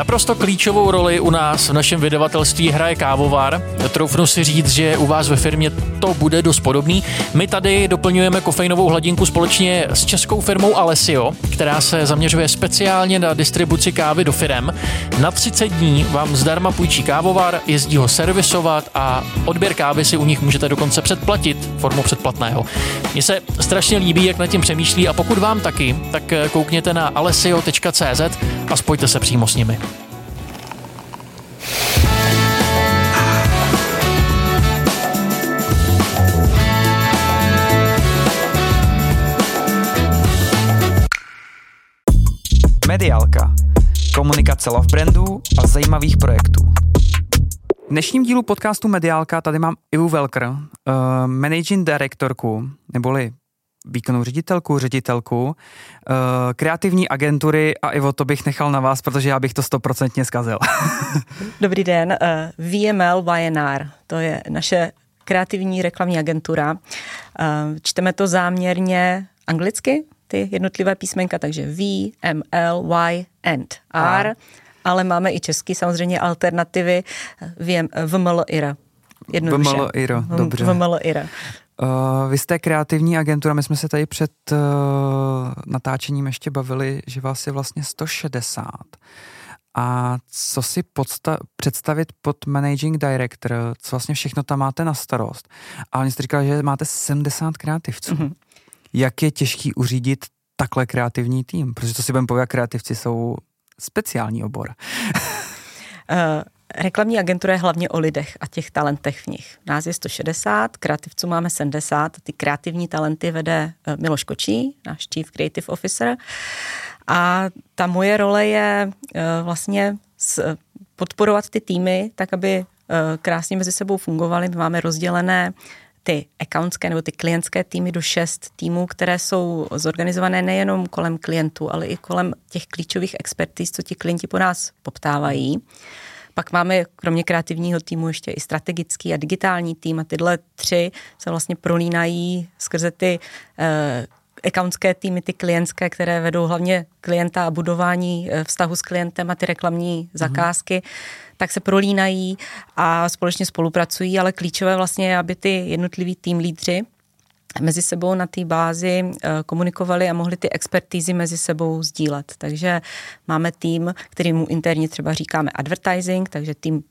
Naprosto klíčovou roli u nás v našem vydavatelství hraje kávovar. Troufnu si říct, že u vás ve firmě to bude dost podobný. My tady doplňujeme kofeinovou hladinku společně s českou firmou Alessio, která se zaměřuje speciálně na distribuci kávy do firem. Na 30 dní vám zdarma půjčí kávovar, jezdí ho servisovat a odběr kávy si u nich můžete dokonce předplatit formou předplatného. Mně se strašně líbí, jak nad tím přemýšlí a pokud vám taky, tak koukněte na alessio.cz a spojte se přímo s nimi. Mediálka. Komunikace love brandů a zajímavých projektů. V dnešním dílu podcastu Mediálka tady mám Ivu Velker, uh, managing directorku, neboli výkonnou ředitelku, ředitelku, uh, kreativní agentury a Ivo, to bych nechal na vás, protože já bych to stoprocentně zkazil. Dobrý den, uh, VML YNR, to je naše kreativní reklamní agentura. Čteme to záměrně anglicky, ty jednotlivé písmenka, takže V, M, L, Y, and R, a. ale máme i český samozřejmě alternativy VM, VML IRA. VML IRA, dobře. VML IRA. Uh, vy jste kreativní agentura, my jsme se tady před uh, natáčením ještě bavili, že vás je vlastně 160. A co si podsta- představit pod managing director, co vlastně všechno tam máte na starost. A oni jste říkali, že máte 70 kreativců. Mm-hmm. Jak je těžký uřídit takhle kreativní tým? Protože to si budeme povědět, kreativci jsou speciální obor. uh, Reklamní agentura je hlavně o lidech a těch talentech v nich. Nás je 160, kreativců máme 70, ty kreativní talenty vede eh, Miloš Kočí, náš Chief Creative Officer. A ta moje role je eh, vlastně podporovat ty týmy, tak aby krásně mezi sebou fungovaly. My máme rozdělené ty accountské nebo ty klientské týmy do šest týmů, které jsou zorganizované nejenom kolem klientů, ale i kolem těch klíčových expertíz, co ti klienti po nás poptávají. Pak máme kromě kreativního týmu ještě i strategický a digitální tým a tyhle tři se vlastně prolínají skrze ty uh, accountské týmy, ty klientské, které vedou hlavně klienta a budování eh, vztahu s klientem a ty reklamní mm-hmm. Tak se prolínají a společně spolupracují, ale klíčové vlastně je, aby ty jednotliví tým lídři mezi sebou na té bázi eh, komunikovali a mohli ty expertízy mezi sebou sdílet. Takže máme tým, který mu interně třeba říkáme advertising, takže tým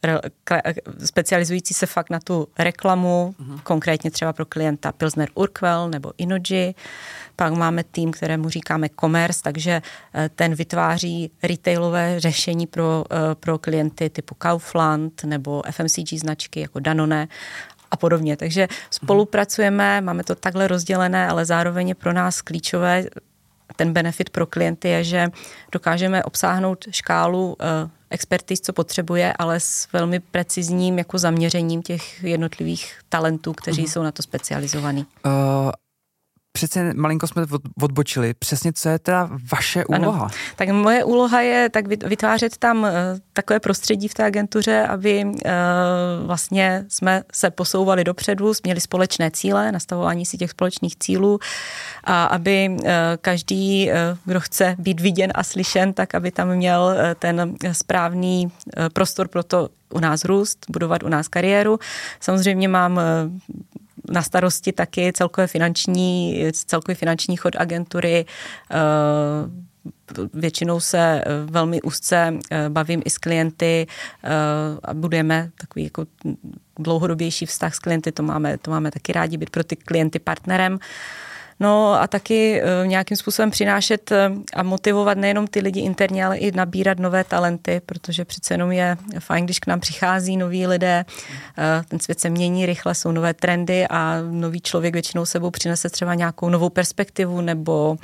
specializující se fakt na tu reklamu, uh-huh. konkrétně třeba pro klienta Pilsner Urquell nebo Inoji. Pak máme tým, kterému říkáme commerce, takže eh, ten vytváří retailové řešení pro, eh, pro klienty typu Kaufland nebo FMCG značky jako Danone a podobně. Takže spolupracujeme, máme to takhle rozdělené, ale zároveň je pro nás klíčové ten benefit pro klienty je, že dokážeme obsáhnout škálu uh, expertiz, co potřebuje, ale s velmi precizním jako zaměřením těch jednotlivých talentů, kteří uh-huh. jsou na to specializovaní. Uh, přece malinko jsme odbočili. Přesně co je teda vaše úloha? Ano. Tak moje úloha je tak vytvářet tam eh, takové prostředí v té agentuře, aby eh, vlastně jsme se posouvali dopředu, měli společné cíle, nastavování si těch společných cílů a aby eh, každý, kdo chce být viděn a slyšen, tak aby tam měl ten správný prostor pro to u nás růst, budovat u nás kariéru. Samozřejmě mám na starosti taky celkové finanční, celkový finanční chod agentury. Eh, většinou se eh, velmi úzce eh, bavím i s klienty a budeme takový jako dlouhodobější vztah s klienty, to máme, to máme taky rádi být pro ty klienty partnerem. No a taky uh, nějakým způsobem přinášet uh, a motivovat nejenom ty lidi interně, ale i nabírat nové talenty, protože přece jenom je fajn, když k nám přichází noví lidé, uh, ten svět se mění rychle, jsou nové trendy a nový člověk většinou sebou přinese třeba nějakou novou perspektivu nebo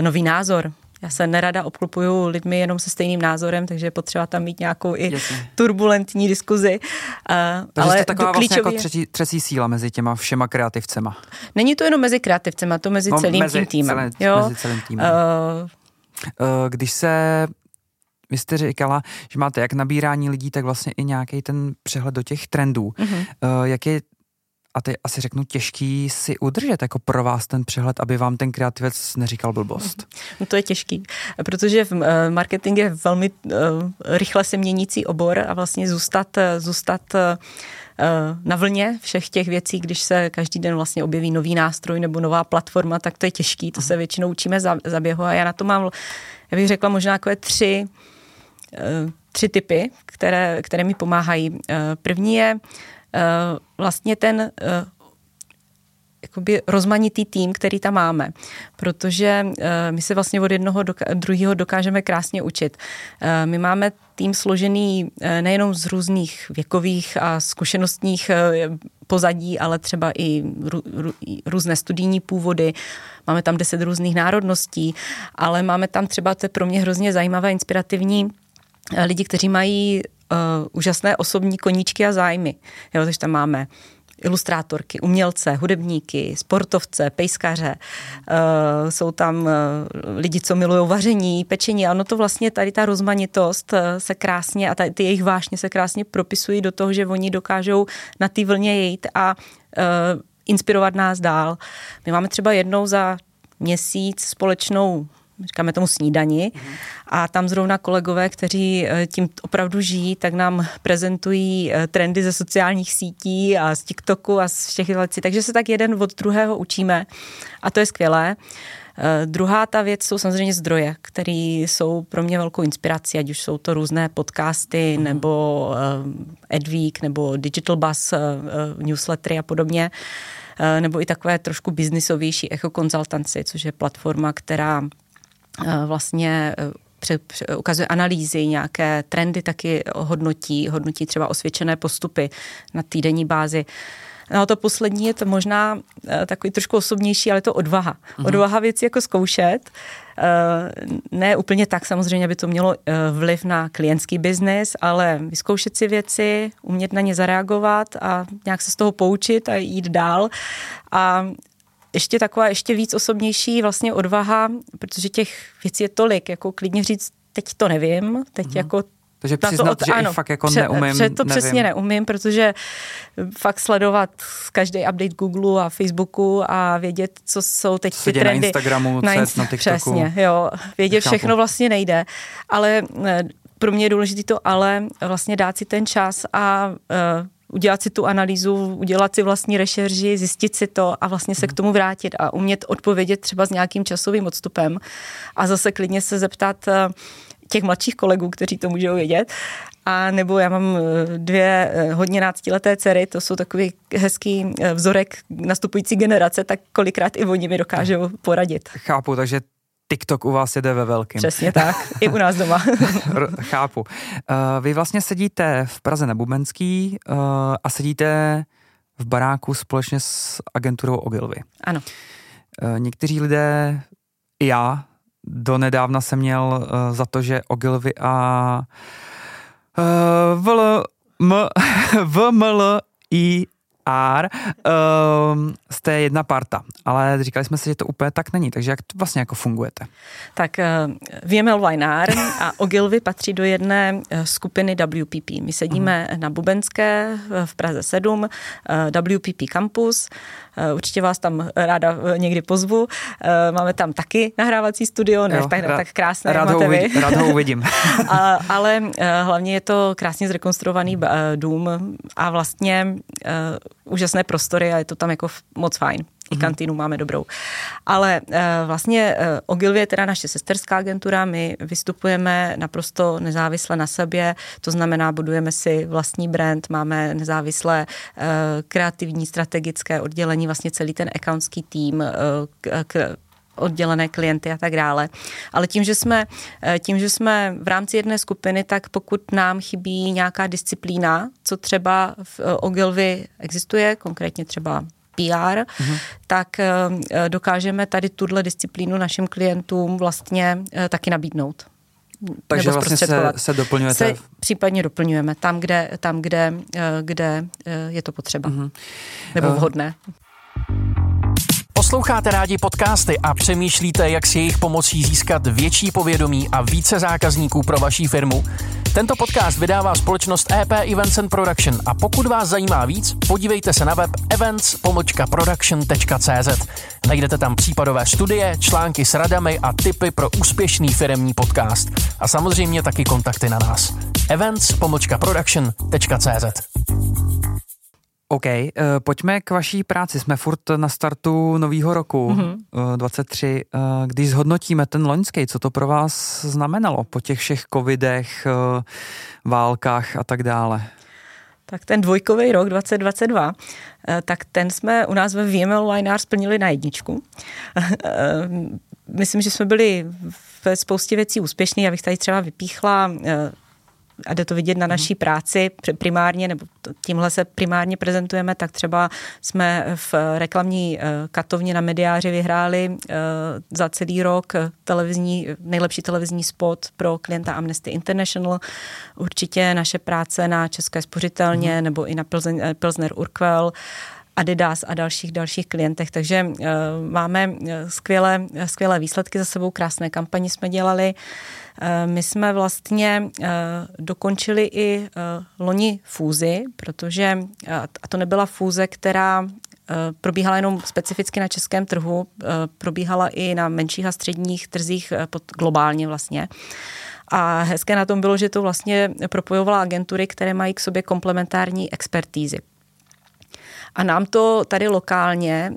nový názor. Já se nerada obklupuju lidmi jenom se stejným názorem, takže je potřeba tam mít nějakou i Jasně. turbulentní diskuzi. Uh, takže ale to taková vlastně jako třetí, třetí síla mezi těma všema kreativcema. Není to jenom mezi kreativcema, to mezi no, celým mezi, tím týmem. Celé, jo? Mezi celým týmem. Uh, uh, když se vy jste říkala, že máte jak nabírání lidí, tak vlastně i nějaký ten přehled do těch trendů. Uh-huh. Uh, jak je a teď asi řeknu těžký si udržet jako pro vás ten přehled, aby vám ten kreativec neříkal blbost? No to je těžký, protože eh, marketing je velmi uh, rychle se měnící obor a vlastně zůstat, eh, zůstat na vlně všech těch věcí, když se každý den vlastně objeví nový nástroj nebo nová platforma, tak to je těžký, to se většinou učíme za, za běhu a já na to mám, já bych řekla možná takové tři, tři typy, které, které mi pomáhají. První je vlastně ten jakoby rozmanitý tým, který tam máme, protože uh, my se vlastně od jednoho do druhého dokážeme krásně učit. My máme tým složený nejenom z různých věkových a zkušenostních pozadí, ale třeba i rů, rů, různé studijní původy. Máme tam deset různých národností, ale máme tam třeba, to je pro mě hrozně zajímavé, inspirativní lidi, kteří mají uh, úžasné osobní koníčky a zájmy. Jo, takže tam máme ilustrátorky, umělce, hudebníky, sportovce, pejskaře. Uh, jsou tam uh, lidi, co milují vaření, pečení. A ono to vlastně tady ta rozmanitost uh, se krásně a ty jejich vášně se krásně propisují do toho, že oni dokážou na ty vlně jít a inspirovat nás dál. My máme třeba jednou za měsíc společnou říkáme tomu snídani. A tam zrovna kolegové, kteří eh, tím opravdu žijí, tak nám prezentují eh, trendy ze sociálních sítí a z TikToku a z všech věcí. Takže se tak jeden od druhého učíme a to je skvělé. Uh, druhá ta věc jsou samozřejmě zdroje, které jsou pro mě velkou inspirací, ať už jsou to různé podcasty, mm. nebo Adweek, nebo Digital Bus, newslettery a podobně, nebo i takové trošku biznisovější echo konzultanci, což je platforma, která Eh, vlastně eh, pře, pře, ukazuje analýzy, nějaké trendy taky hodnotí, hodnotí třeba osvědčené postupy na týdenní bázi. No to poslední je to možná uh, takový trošku osobnější, ale to odvaha. Mm-hmm. Odvaha věci jako zkoušet. Ne úplně tak samozřejmě, aby to mělo vliv na klientský biznis, ale vyzkoušet si věci, umět na ně zareagovat a nějak se z toho poučit a jít dál. A ještě taková ještě víc osobnější vlastně odvaha, protože těch věcí je tolik, jako klidně říct, teď to nevím, teď mm-hmm. jako takže přiznat, od, že ano, fakt jako pře, neumím. Pře, to nevím. přesně neumím, protože fakt sledovat každý update Google a Facebooku a vědět, co jsou teď ty trendy. na Instagramu, na, inst- na TikToku. Přesně, jo. Vědět Chápu. všechno vlastně nejde, ale eh, pro mě je důležité to ale vlastně dát si ten čas a uh, udělat si tu analýzu, udělat si vlastní rešerži, zjistit si to a vlastně se k tomu vrátit a umět odpovědět třeba s nějakým časovým odstupem a zase klidně se zeptat eh, těch mladších kolegů, kteří to můžou vědět. A nebo já mám eh, dvě eh, hodně náctileté dcery, to jsou takový hezký vzorek nastupující generace, tak kolikrát i oni mi dokážou poradit. Chápu, takže TikTok u vás jede ve velkým. Přesně tak, i u nás doma. Chápu. Uh, vy vlastně sedíte v Praze na Bubenský uh, a sedíte v baráku společně s agenturou Ogilvy. Ano. Uh, někteří lidé, i já, do nedávna jsem měl uh, za to, že Ogilvy a uh, VL, M, VML i R um, jste jedna parta, ale říkali jsme si, že to úplně tak není, takže jak to vlastně jako fungujete? Tak uh, VML Wine a Ogilvy patří do jedné uh, skupiny WPP. My sedíme uh-huh. na Bubenské uh, v Praze 7, uh, WPP Campus, uh, určitě vás tam ráda uh, někdy pozvu. Uh, máme tam taky nahrávací studio, ne jo, tak, rád, tak krásné, rád ho, uvidím, rád ho uvidím. a, ale hlavně je to krásně zrekonstruovaný dům a vlastně úžasné prostory a je to tam jako moc fajn. I kantýnu máme dobrou. Ale uh, vlastně uh, Ogilvy je teda naše sesterská agentura, my vystupujeme naprosto nezávisle na sobě, to znamená, budujeme si vlastní brand, máme nezávislé uh, kreativní strategické oddělení, vlastně celý ten accountský tým k, k, oddělené klienty a tak dále. Ale tím, že jsme, eh, tím, že jsme v rámci jedné skupiny, tak pokud nám chybí nějaká disciplína, co třeba v eh, Ogilvy existuje, konkrétně třeba PR, mm-hmm. tak eh, dokážeme tady tuhle disciplínu našim klientům vlastně taky nabídnout. Takže vlastně se, se doplňujete? Se případně doplňujeme tam, kde, tam, kde, kde je to potřeba. Mm-hmm. Nebo vhodné. Posloucháte rádi podcasty a přemýšlíte, jak si jejich pomocí získat větší povědomí a více zákazníků pro vaší firmu? Tento podcast vydává společnost EP Events and Production a pokud vás zajímá víc, podívejte se na web events-production.cz. Najdete tam případové studie, články s radami a tipy pro úspěšný firemní podcast. A samozřejmě taky kontakty na nás. events-production.cz OK, uh, pojďme k vaší práci. Jsme furt na startu nového roku mm-hmm. uh, 23. Uh, když zhodnotíme ten loňský, co to pro vás znamenalo po těch všech covidech, válkách a tak dále? Tak ten dvojkový rok 2022, tak ten jsme u nás ve VML Winear splnili na jedničku. Myslím, že jsme byli ve spoustě věcí úspěšní. Já bych tady třeba vypíchla a jde to vidět na naší práci primárně, nebo tímhle se primárně prezentujeme, tak třeba jsme v reklamní eh, katovně na mediáři vyhráli eh, za celý rok televizní, nejlepší televizní spot pro klienta Amnesty International. Určitě naše práce na České spořitelně mm. nebo i na eh, Pilsner Urquell Adidas a dalších dalších klientech. Takže uh, máme skvělé, skvělé výsledky za sebou, krásné kampaně jsme dělali. Eh, my jsme vlastně eh, dokončili i eh, loni fúzi, protože, a to nebyla fúze, která probíhala jenom specificky na českém trhu, probíhala i na menších a středních trzích pod, globálně vlastně. A hezké na tom bylo, že to vlastně propojovala agentury, které mají k sobě komplementární expertízy. A nám to tady lokálně,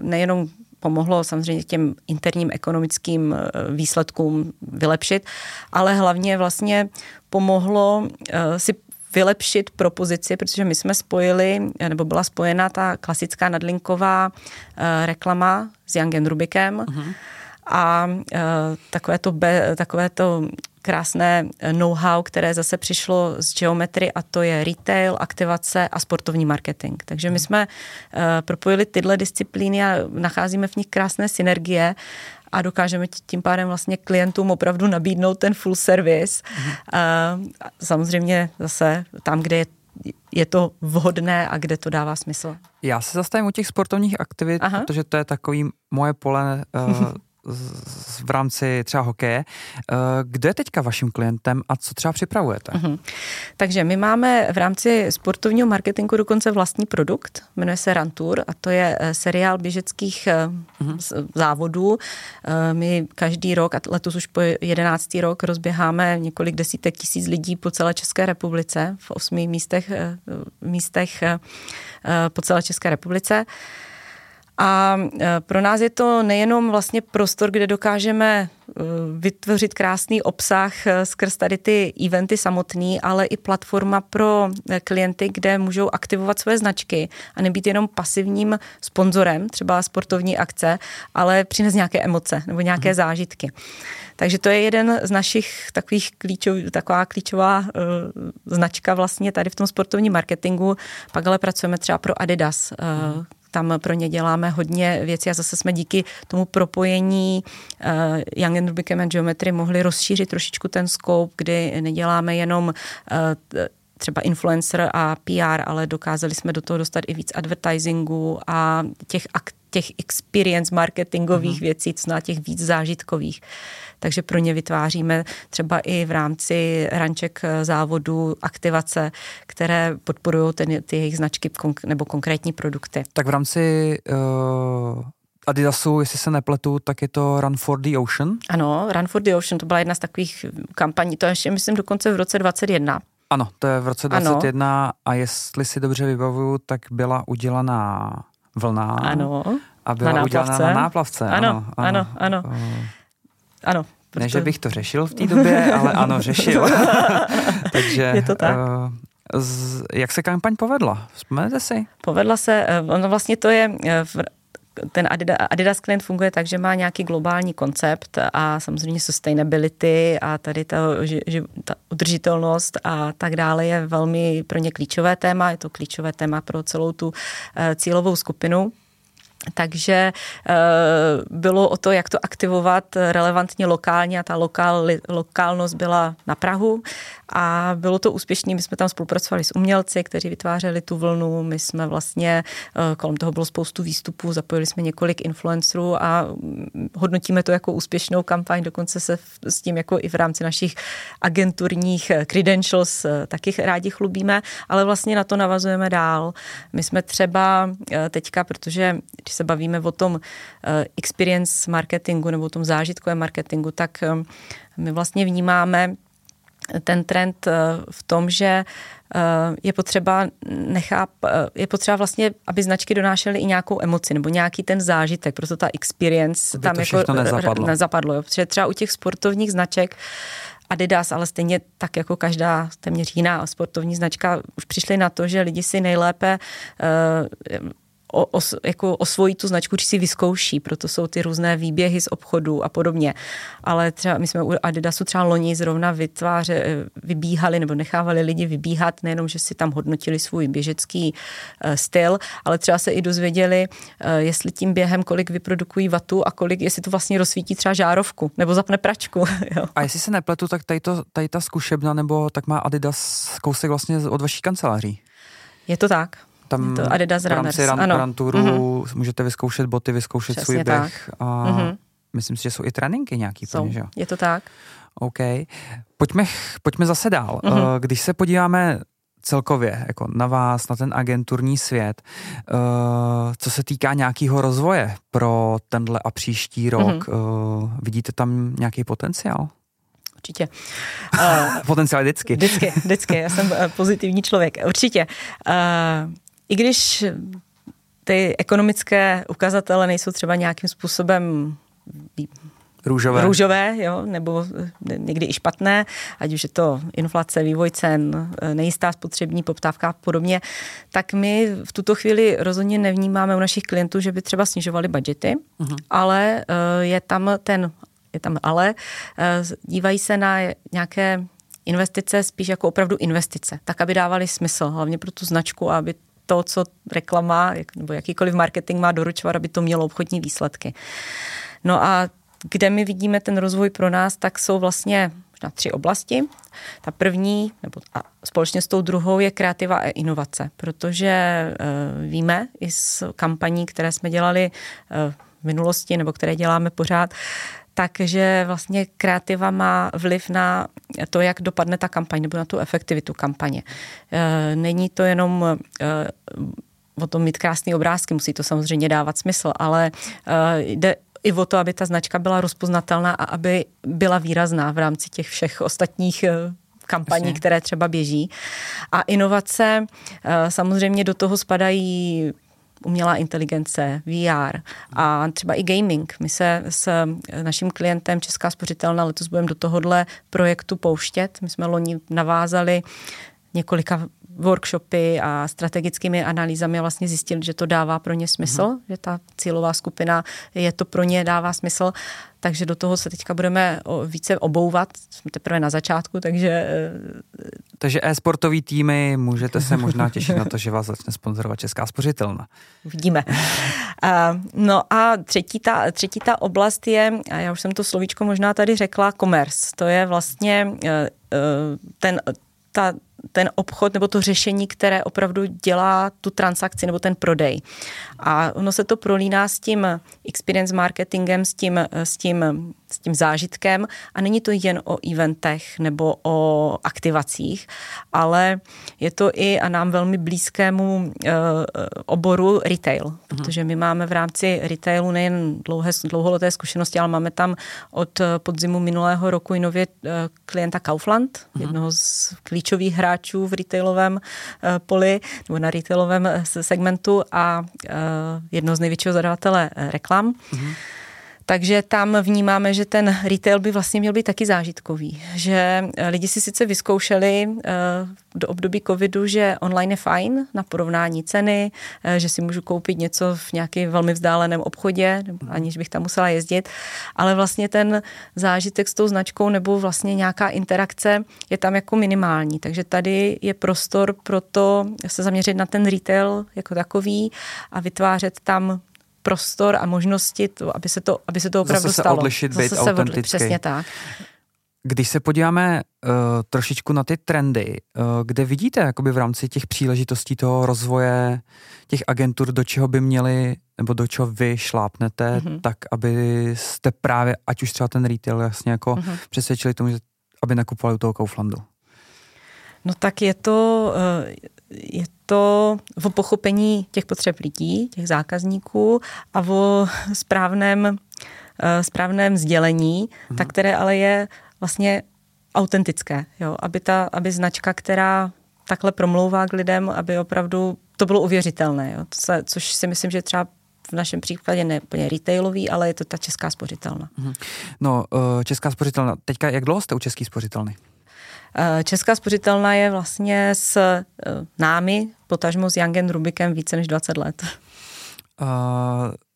nejenom pomohlo samozřejmě těm interním ekonomickým eh, výsledkům vylepšit, ale hlavně vlastně pomohlo eh, si vylepšit propozici, protože my jsme spojili, nebo byla spojena ta klasická nadlinková eh, reklama s Jangen Rubikem uh-huh. A takové to, be, takové to krásné know-how, které zase přišlo z geometry a to je retail, aktivace a sportovní marketing. Takže my jsme uh, propojili tyhle disciplíny a nacházíme v nich krásné synergie a dokážeme tím pádem vlastně klientům opravdu nabídnout ten full service. Mm. Uh, samozřejmě zase tam, kde je je to vhodné a kde to dává smysl. Já se zastavím u těch sportovních aktivit, Aha. protože to je takový moje pole uh, v rámci třeba hokeje. Eh, kdo je teďka vaším klientem a co třeba připravujete? Uh-huh. Takže my máme v rámci sportovního marketingu dokonce vlastní produkt, jmenuje se Rantour a to je eh, seriál běžeckých uh-huh. závodů. My každý rok, a letos už po jedenáctý rok, rozběháme několik desítek tisíc lidí po celé České republice, v osmi místech, místech po celé České republice. A e, pro nás je to nejenom vlastně prostor, kde dokážeme e, vytvořit krásný obsah e, skrz tady ty eventy samotný, ale i platforma pro klienty, kde můžou aktivovat své značky a nebýt jenom pasivním sponzorem, třeba sportovní akce, ale přines nějaké emoce nebo nějaké mm. zážitky. Takže to je jeden z našich takových klíčov, taková klíčová uh, značka vlastně tady v tom sportovním marketingu. Pak ale pracujeme třeba pro Adidas, uh, tam pro ně děláme hodně věcí a zase jsme díky tomu propojení uh, Young and Rubicam and Geometry mohli rozšířit trošičku ten scope, kdy neděláme jenom uh, třeba influencer a PR, ale dokázali jsme do toho dostat i víc advertisingu a těch, těch experience marketingových uh-huh. věcí, co na těch víc zážitkových. Takže pro ně vytváříme třeba i v rámci ranček závodu aktivace, které podporují ten, ty jejich značky nebo konkrétní produkty. Tak v rámci uh... Adidasu, jestli se nepletu, tak je to Run for the Ocean. Ano, Run for the Ocean, to byla jedna z takových kampaní, to ještě myslím dokonce v roce 2021. Ano, to je v roce 2021 ano. a jestli si dobře vybavuju, tak byla udělaná vlna. Ano. A byla na udělaná na náplavce. Ano, ano, ano. Ano. ano. Proto... Ne, že bych to řešil v té době, ale ano, řešil. Takže je to tak. Uh, z, jak se kampaň povedla? Vzpomenete si? Povedla se, eh, ono vlastně to je eh, v ten Adidas, Adidas klient funguje tak, že má nějaký globální koncept a samozřejmě sustainability a tady ta, že, ta udržitelnost a tak dále je velmi pro ně klíčové téma. Je to klíčové téma pro celou tu cílovou skupinu. Takže bylo o to, jak to aktivovat relevantně lokálně a ta lokál, lokálnost byla na Prahu a bylo to úspěšné. My jsme tam spolupracovali s umělci, kteří vytvářeli tu vlnu. My jsme vlastně, kolem toho bylo spoustu výstupů, zapojili jsme několik influencerů a mm, hodnotíme to jako úspěšnou kampaň, dokonce se s tím jako i v rámci našich agenturních credentials taky rádi chlubíme, ale vlastně na to navazujeme dál. My jsme třeba teďka, protože když se bavíme o tom eh, experience marketingu nebo o tom zážitkovém marketingu, tak eh, my vlastně vnímáme ten trend eh, v tom, že je potřeba necháp, je potřeba vlastně, aby značky donášely i nějakou emoci nebo nějaký ten zážitek, proto ta experience Aby tam to jako nezapadlo. nezapadlo jo. Protože třeba u těch sportovních značek Adidas, ale stejně tak jako každá téměř jiná sportovní značka už přišli na to, že lidi si nejlépe uh, o, o, jako osvojí tu značku, či si vyzkouší, proto jsou ty různé výběhy z obchodu a podobně. Ale třeba my jsme u Adidasu třeba loni zrovna vytváře, vybíhali nebo nechávali lidi vybíhat, nejenom, že si tam hodnotili svůj běžecký uh, styl, ale třeba se i dozvěděli, uh, jestli tím během kolik vyprodukují vatu a kolik, jestli to vlastně rozsvítí třeba žárovku nebo zapne pračku. jo. A jestli se nepletu, tak tady, to, tady ta zkušebna nebo tak má Adidas kousek vlastně od vaší kanceláří. Je to tak. Tam to Adidas v rámci Runners, ran, ano. mm-hmm. můžete vyzkoušet boty, vyzkoušet Přesně svůj tak. běh a Mhm. myslím si, že jsou i tréninky nějaký. Jsou. plně, že? Je to tak. OK. Pojďme, pojďme zase dál. Mhm. Uh, Když se podíváme celkově jako na vás, na ten agenturní svět, uh, co se týká nějakého rozvoje pro tenhle a příští rok, uh, vidíte tam nějaký potenciál? Určitě. Potenciál vždycky. Vždycky, vždycky. Já jsem eh, pozitivní člověk. Určitě. I když ty ekonomické ukazatele nejsou třeba nějakým způsobem Růžové. růžové, jo, nebo někdy i špatné, ať už je to inflace, vývoj cen, nejistá spotřební poptávka a podobně, tak my v tuto chvíli rozhodně nevnímáme u našich klientů, že by třeba snižovali budgety, uh-huh. ale eh, je tam ten, je tam ale, eh, dívají se na nějaké investice spíš jako opravdu investice, tak, aby dávaly smysl, hlavně pro tu značku, aby to, co reklama nebo jakýkoliv marketing má doručovat, aby to mělo obchodní výsledky. No a kde my vidíme ten rozvoj pro nás, tak jsou vlastně na tři oblasti. Ta první, nebo a společně s tou druhou, je kreativa a inovace, protože uh, víme i z kampaní, které jsme dělali uh, v minulosti, nebo které děláme pořád, takže vlastně kreativa má vliv na to, jak dopadne ta kampaň, nebo na tu efektivitu kampaně. Uh, není to jenom uh, o tom mít krásné obrázky, musí to samozřejmě dávat smysl, ale uh, jde i o to, aby ta značka byla rozpoznatelná a aby byla výrazná v rámci těch všech ostatních kampaní, Jasně. které třeba běží. A inovace, samozřejmě do toho spadají umělá inteligence, VR a třeba i gaming. My se s naším klientem Česká spořitelna letos budeme do tohohle projektu pouštět. My jsme loni navázali několika workshopy a strategickými analýzami vlastně zjistili, že to dává pro ně smysl, uh-huh. že ta cílová skupina je to pro ně dává smysl, takže do toho se teďka budeme více obouvat, jsme teprve na začátku, takže... Takže e-sportový týmy, můžete se možná těšit na to, že vás začne sponzorovat Česká spořitelna. Uvidíme. No a třetí ta, třetí ta oblast je, a já už jsem to slovíčko možná tady řekla, commerce. To je vlastně e, ten, ta, ten obchod nebo to řešení, které opravdu dělá tu transakci nebo ten prodej. A ono se to prolíná s tím experience marketingem, s tím, s tím, s tím zážitkem a není to jen o eventech nebo o aktivacích, ale je to i a nám velmi blízkému uh, oboru retail, uh-huh. protože my máme v rámci retailu nejen dlouhé, dlouholeté zkušenosti, ale máme tam od podzimu minulého roku i nově uh, klienta Kaufland, uh-huh. jednoho z klíčových hráčů v retailovém uh, poli nebo na retailovém segmentu a uh, jedno z největšího zadavatele reklam. Mm-hmm. Takže tam vnímáme, že ten retail by vlastně měl být taky zážitkový. Že lidi si sice vyzkoušeli do období covidu, že online je fajn na porovnání ceny, že si můžu koupit něco v nějakém velmi vzdáleném obchodě, aniž bych tam musela jezdit, ale vlastně ten zážitek s tou značkou nebo vlastně nějaká interakce je tam jako minimální. Takže tady je prostor pro to se zaměřit na ten retail jako takový a vytvářet tam prostor a možnosti, to, aby, se to, aby se to opravdu Zase se stalo. odlišit, Zase být se autentický. Přesně tak. Když se podíváme uh, trošičku na ty trendy, uh, kde vidíte jakoby v rámci těch příležitostí toho rozvoje těch agentur, do čeho by měli, nebo do čeho vy šlápnete, Mhm. mm-hmm. tak aby jste právě, ať už třeba ten retail jasně jako Mhm. mm-hmm. přesvědčili tomu, že aby nakupovali u toho Kauflandu. No tak je to, eh, je to o pochopení těch potřeb lidí, těch zákazníků a o správném, eh, správném sdělení, mm-hmm. tak které ale je vlastně autentické, jo? Aby, ta, aby značka, která takhle promlouvá k lidem, aby opravdu to bylo uvěřitelné, jo? To se, což si myslím, že třeba v našem příkladě ne úplně retailový, ale je to ta česká spořitelna. No, uh, Česká spořitelna. Teďka, jak dlouho jste u České spořitelny? Eh, Česká spořitelna je vlastně s eh, námi, potažmo s Jangen Rubikem více než 20 let. Uh,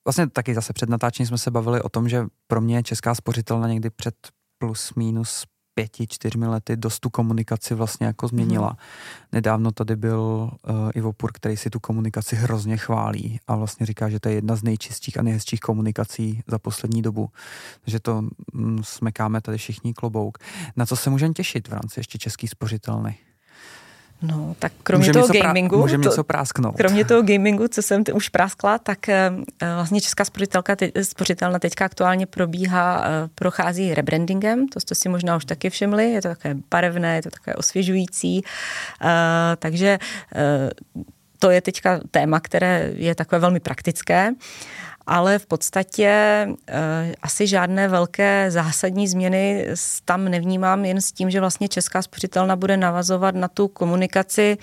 vlastně taky zase před natáčením jsme se bavili o tom, že pro mě je Česká spořitelna někdy před plus minus pěti, čtyřmi lety dost tu komunikaci vlastně jako změnila. Mhm. Nedávno tady byl uh, Ivo Pur, který si tu komunikaci hrozně chválí a vlastně říká, že to je jedna z nejčistších a nejhezčích komunikací za poslední dobu. Takže to mm, smekáme tady všichni klobouk. Na co se můžeme těšit v rámci ještě Český spořitelny? No, tak kromě Můžeme toho něco gamingu, Prá- můžeme to, něco prásknout. kromě toho gamingu, co jsem už práskla, tak eh, vlastně Česká spořitelka, te, spořitelna teďka aktuálně probíhá, eh, prochází rebrandingem, to jste si možná už taky všimli, je to také barevné, je to také osvěžující, eh, takže to je teďka téma, které je takové velmi praktické ale v podstatě e, asi žádné velké zásadní změny tam nevnímám, jen s tím, že vlastně Česká spořitelna bude navazovat na tu komunikaci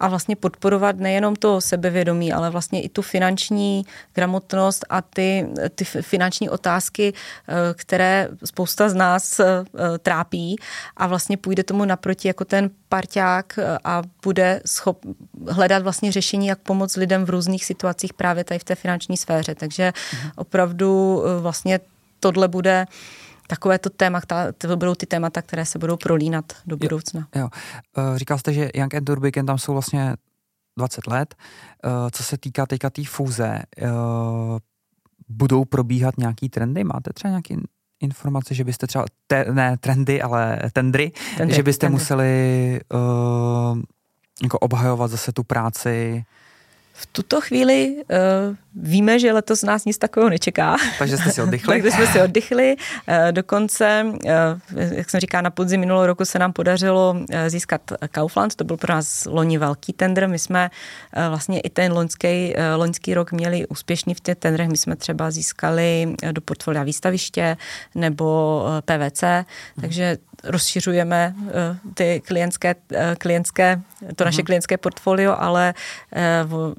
a vlastně podporovat nejenom to sebevědomí, ale vlastně i tu finanční gramotnost a ty, ty finanční otázky, e, které spousta z nás e, trápí a vlastně půjde tomu naproti jako ten parťák e, a bude schop hledat vlastně řešení, jak pomoct lidem v různých situacích právě tady v té finanční sféře. Takže opravdu e, vlastně tohle bude takové to téma, to budou ty témata, které se budou prolínat do budoucna. Jo. Uh, říkal jste, že Young and Urbiken tam jsou vlastně 20 let. Uh, co se týká teďka té fúze, uh, budou probíhat nějaký trendy? Máte třeba nějaký informace, že byste třeba, te, ne trendy, ale tendry, Tendry, že byste tendry. museli uh, jako obhajovat zase tu práci, V tuto chvíli uh, víme, že letos nás nic takového nečeká. takže jste si oddychli. Takže jsme si oddychli. Uh, dokonce, uh, jak jsem říká, na podzim minulého roku se nám podařilo uh, získat Kaufland. To byl pro nás loni velký tender. My jsme vlastně i ten loňský, loňský rok měli úspěšný v těch tendrech. My jsme třeba získali do portfolia výstaviště nebo PVC, takže rozšiřujeme ty klientské, klientské, to naše klientské portfolio, ale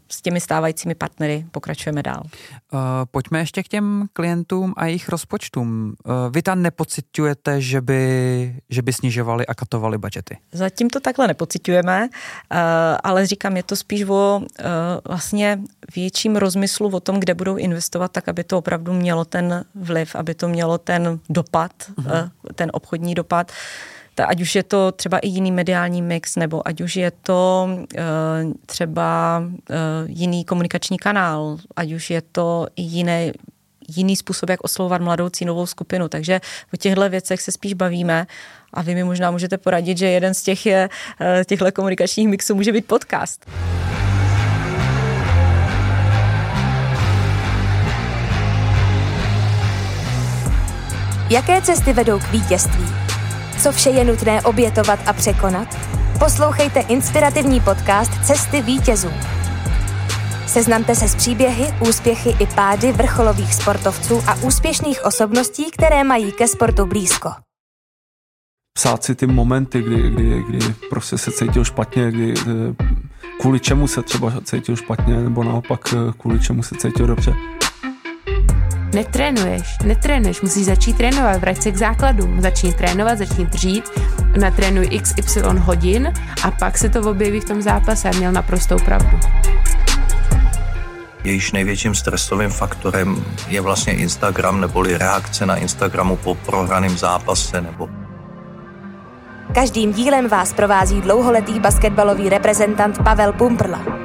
s těmi stávajícími partnery pokračujeme dál. Uh, pojďme ještě k těm klientům a jejich rozpočtům. Uh, vy tam nepocitujete, že by, že by snižovali a katovali budžety? Zatím to takhle nepocitujeme, eh, ale říkám, je to spíš o eh, vlastně větším rozmyslu o tom, kde budou investovat, tak aby to opravdu mělo ten vliv, aby to mělo ten dopad, uh-huh. ten obchodní dopad. Ta, ať už je to třeba i jiný mediální mix, nebo ať už je to uh, třeba uh, jiný komunikační kanál, ať už je to jiné jiný způsob, jak oslovovat mladou cínovou skupinu. Takže o těchto věcech se spíš bavíme a vy mi možná můžete poradit, že jeden z těch je, eh, těchto komunikačních mixů může být podcast. Jaké cesty vedou k vítězství? Co vše je nutné obětovat a překonat? Poslouchejte inspirativní podcast Cesty vítězů. Seznamte se s příběhy, úspěchy i pády vrcholových sportovců a úspěšných osobností, které mají ke sportu blízko. psát si ty momenty, kdy, kdy, kdy prostě se cítil špatně, kdy, eh, kvůli čemu se třeba cítil špatně, nebo naopak eh, kvůli čemu se cítil dobře. Netrénuješ, netrénuješ, musíš začít trénovat, vrať se k základům, začni trénovat, začni dřít, natrénuj XY hodin a pak se to objeví v tom zápase a měl naprostou pravdu. Jejíž největším stresovým faktorem je vlastně Instagram neboli reakce na Instagramu po prohraném zápase nebo Každým dílem vás provází dlouholetý basketbalový reprezentant Pavel Pumprla.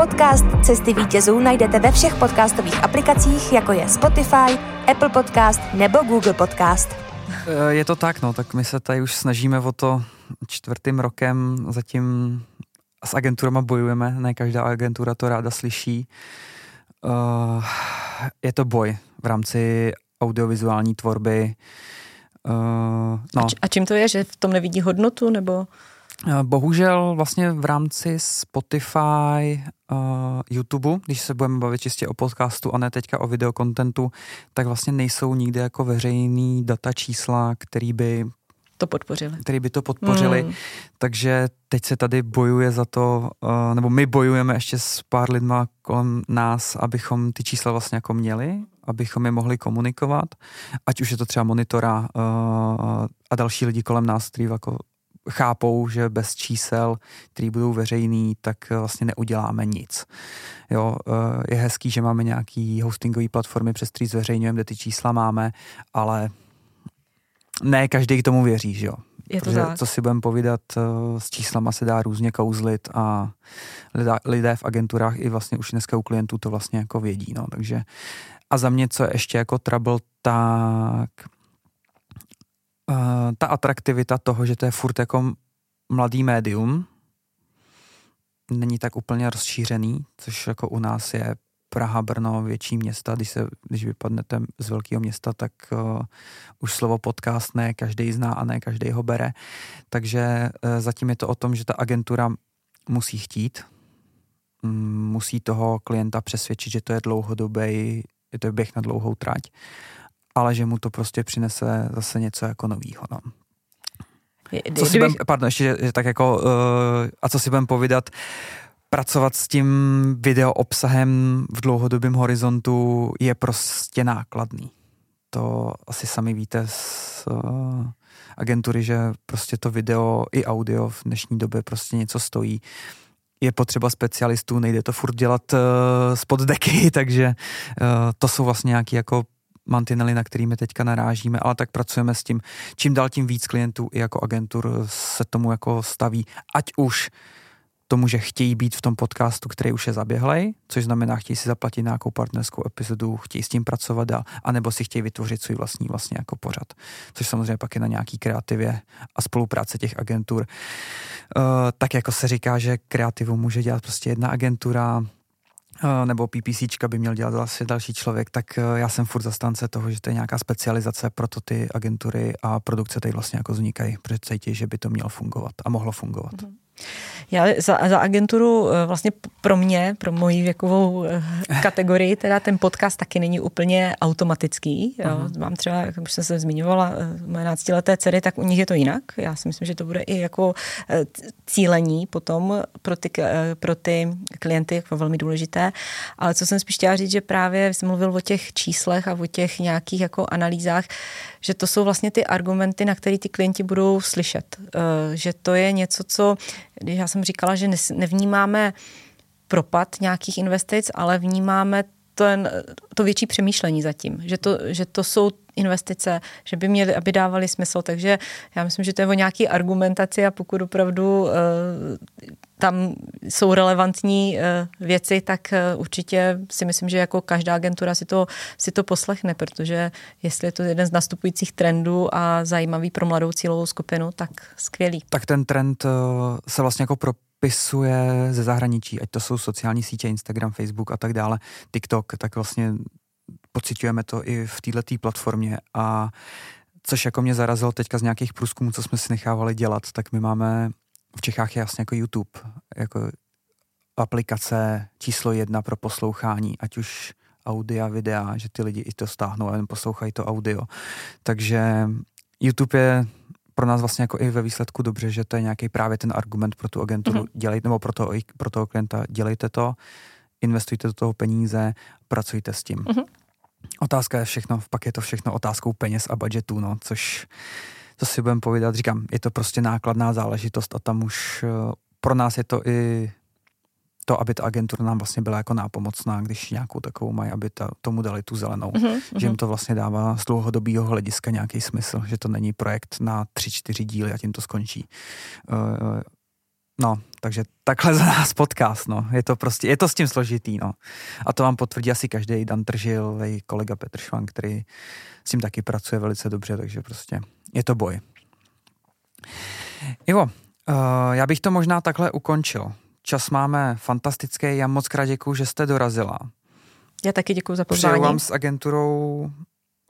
Podcast Cesty vítězů najdete ve všech podcastových aplikacích, jako je Spotify, Apple Podcast nebo Google Podcast. Eh, Je to tak, no, tak my se tady už snažíme o to čtvrtým rokem, zatím s agenturama bojujeme, ne každá agentura to ráda slyší. Uh, je to boj v rámci audiovizuální tvorby. Uh, no. A, č- a čím to je, že v tom nevidí hodnotu, nebo... Eh, Bohužel vlastně v rámci Spotify, uh, YouTube, když se budeme bavit čistě o podcastu a ne teďka o videokontentu, tak vlastně nejsou nikde jako veřejný data čísla, který by To podpořili. který by to podpořili. Hmm. Takže teď se tady bojuje za to, uh, nebo my bojujeme ještě s pár lidma kolem nás, abychom ty čísla vlastně jako měli, abychom je mohli komunikovat, ať už je to třeba monitora uh, a další lidi kolem nás, kteří jako chápou, že bez čísel, které budou veřejný, tak eh, vlastně neuděláme nic. Jo, eh, je hezký, že máme nějaký hostingové platformy, přes který zveřejňujeme, kde ty čísla máme, ale ne každý k tomu věří, že jo. Je to Protože tak. co si budeme povídat, eh, s číslama se dá různě kouzlit a lidé, v agenturách i vlastně už dneska u klientů to vlastně jako vědí, no, takže a za mě, co je ještě jako trouble, tak ta atraktivita toho, že to je furt jako mladý médium, není tak úplně rozšířený, což jako u nás je Praha, Brno, větší města, když, se, když vypadnete z velkého města, tak uh, už slovo podcast ne každý zná a ne každý ho bere. Takže uh, zatím je to o tom, že ta agentura musí chtít, mm, musí toho klienta přesvědčit, že to je dlouhodobý, je to běh na dlouhou trať, ale že mu to prostě přinese zase něco jako novýho. No. Co si budem, pardon, ještě že, že tak jako, uh, a co si budeme povídat, pracovat s tím video obsahem v dlouhodobém horizontu je prostě nákladný. To asi sami víte z uh, agentury, že prostě to video i audio v dnešní době prostě něco stojí. Je potřeba specialistů, nejde to furt dělat uh, spod deky, takže uh, to jsou vlastně nějaké jako mantinely, na kterými teďka narážíme, ale tak pracujeme s tím. Čím dál tím víc klientů i jako agentur se tomu jako staví, ať už tomu, že chtějí být v tom podcastu, který už je zaběhlej, což znamená, chtějí si zaplatit nějakou partnerskou epizodu, chtějí s tím pracovat dál, anebo si chtějí vytvořit svůj vlastní vlastně jako pořad, což samozřejmě pak je na nějaký kreativě a spolupráce těch agentur. Uh, tak jako se říká, že kreativu může dělat prostě jedna agentura, nebo PPCčka by měl dělat zase další člověk, tak eh, já jsem furt zastánce toho, že to je nějaká specializace, proto ty agentury a produkce tady vlastně jako vznikají, protože cítí, že by to mělo fungovat a mohlo fungovat. Já za, za agenturu eh, vlastně pro mě, pro moji věkovou eh, kategorii, teda ten podcast taky není úplně automatický. Jo. Mhm. Mám třeba, jak už jsem se zmiňovala, eh, moje náctileté dcery, tak u nich je to jinak. Já si myslím, že to bude i jako eh, cílení potom pro ty, eh, pro ty klienty jako velmi důležité. Ale co jsem spíš chtěla říct, že právě jsem mluvil o těch číslech a o těch nějakých jako analýzách, že to jsou vlastně ty argumenty, na které ty klienti budou slyšet. Eh, Že to je něco, co, když já jsem říkala, že nevnímáme propad nějakých investic, ale vnímáme ten, to větší přemýšlení zatím, že to, že to jsou investice, že by měly, aby dávaly smysl, takže já myslím, že to je o nějaký argumentaci a pokud opravdu uh, tam jsou relevantní uh, věci, tak uh, určitě si myslím, že jako každá agentura si to, si to poslechne, protože jestli je to jeden z nastupujících trendů a zajímavý pro mladou cílovou skupinu, tak skvělý. tak ten trend uh, se vlastně jako propisuje ze zahraničí, ať to jsou sociální sítě, Instagram, Facebook a tak dále, TikTok, tak vlastně pocitujeme to i v této platformě a což jako mě zarazilo teďka z nějakých průzkumů, co jsme si nechávali dělat, tak my máme v Čechách je jasně jako YouTube, jako aplikace číslo jedna pro poslouchání, ať už audia, videa, že ty lidi i to stáhnou a jen poslouchají to audio. Takže YouTube je pro nás vlastně jako i ve výsledku dobře, že to je nějaký právě ten argument pro tu agenturu, mm-hmm. dělejte, nebo pro toho, pro toho klienta, dělejte to, investujte do toho peníze, pracujte s tím. Mhm. Otázka je všechno, pak je to všechno otázkou peněz a budgetu, no, což to si budeme povídat, říkám, je to prostě nákladná záležitost a tam už eh, pro nás je to i to, aby ta agentura nám vlastně byla jako nápomocná, když nějakou takovou mají, aby ta, tomu dali tu zelenou. Mhm, Že jim to vlastně dává z dlouhodobého hlediska nějaký smysl, že to není projekt na tři, čtyři díly a tím to skončí. Uh, No, takže takhle za nás podcast, no. Je to prostě, je to s tím složitý, no. A to vám potvrdí asi každý Dan Tržil, její kolega Petr Švan, který s tím taky pracuje velice dobře, takže prostě je to boj. Ivo, uh, já bych to možná takhle ukončil. Čas máme fantastický, já moc krát děkuju, že jste dorazila. Já taky děkuji za pozvání. Přeju vám s agenturou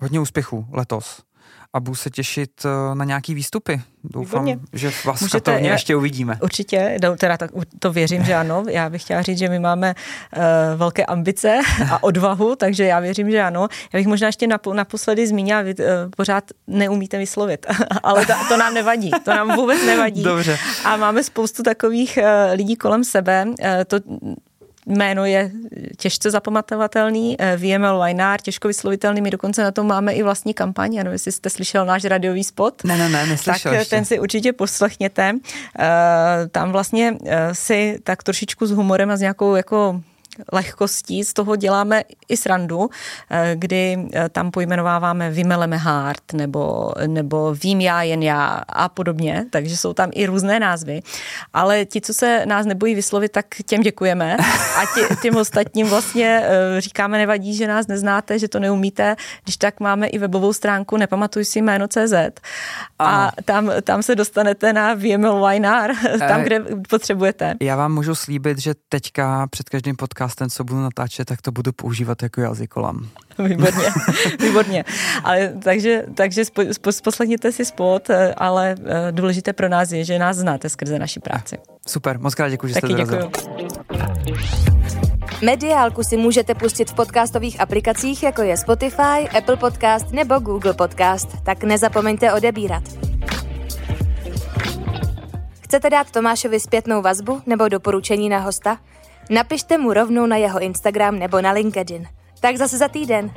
hodně úspěchů letos a budu se těšit eh, na nějaký výstupy. Doufám, Výborně. že vás Můžete- v ještě uvidíme. Určitě, no, teda tak, to věřím, že ano. Já bych chtěla říct, že my máme uh, velké ambice a odvahu, takže já věřím, že ano. Já bych možná ještě napo, naposledy zmínila, vy uh, pořád neumíte vyslovit, ale to, to nám nevadí, to nám vůbec nevadí. Dobře. A máme spoustu takových uh, lidí kolem sebe. Uh, to jméno je těžce zapamatovatelný, eh, VML Wynár, těžko vyslovitelný, my dokonce na tom máme i vlastní kampaň, nevím, jestli jste slyšel náš radiový spot. Ne, ne, ne, Tak neslyšel eh, ještě. ten si určitě poslechněte. Eh, Tam vlastně si tak trošičku s humorem a s nějakou jako lehkostí, z toho děláme i srandu, eh, kdy eh, tam pojmenováváme vymeleme hárt nebo, nebo vím já, jen já a podobně, takže jsou tam i různé názvy, ale ti, co se nás nebojí vyslovit, tak těm děkujeme. A tě, těm ostatním vlastně eh, říkáme, nevadí, že nás neznáte, že to neumíte, když tak máme i webovou stránku nepamatuj si jméno CZ a tam, tam se dostanete na VML Wynár, tam, kde potřebujete. Já vám můžu slíbit, že teďka před každým podcastem, co budu natáčet, tak to budu používat jako jazykolam. Výborně, výborně. Ale takže, takže spo, spo, poslechněte si spot, eh, ale eh, důležité pro nás je, že nás znáte skrze naši práci. Super, moc krát děkuji, že jste Taky dorazil. děkuji. Mediálku si můžete pustit v podcastových aplikacích, jako je Spotify, Apple Podcast nebo Google Podcast, tak nezapomeňte odebírat. Chcete dát Tomášovi zpětnou vazbu nebo doporučení na hosta? Napište mu rovnou na jeho Instagram nebo na LinkedIn. Tak zase za týden.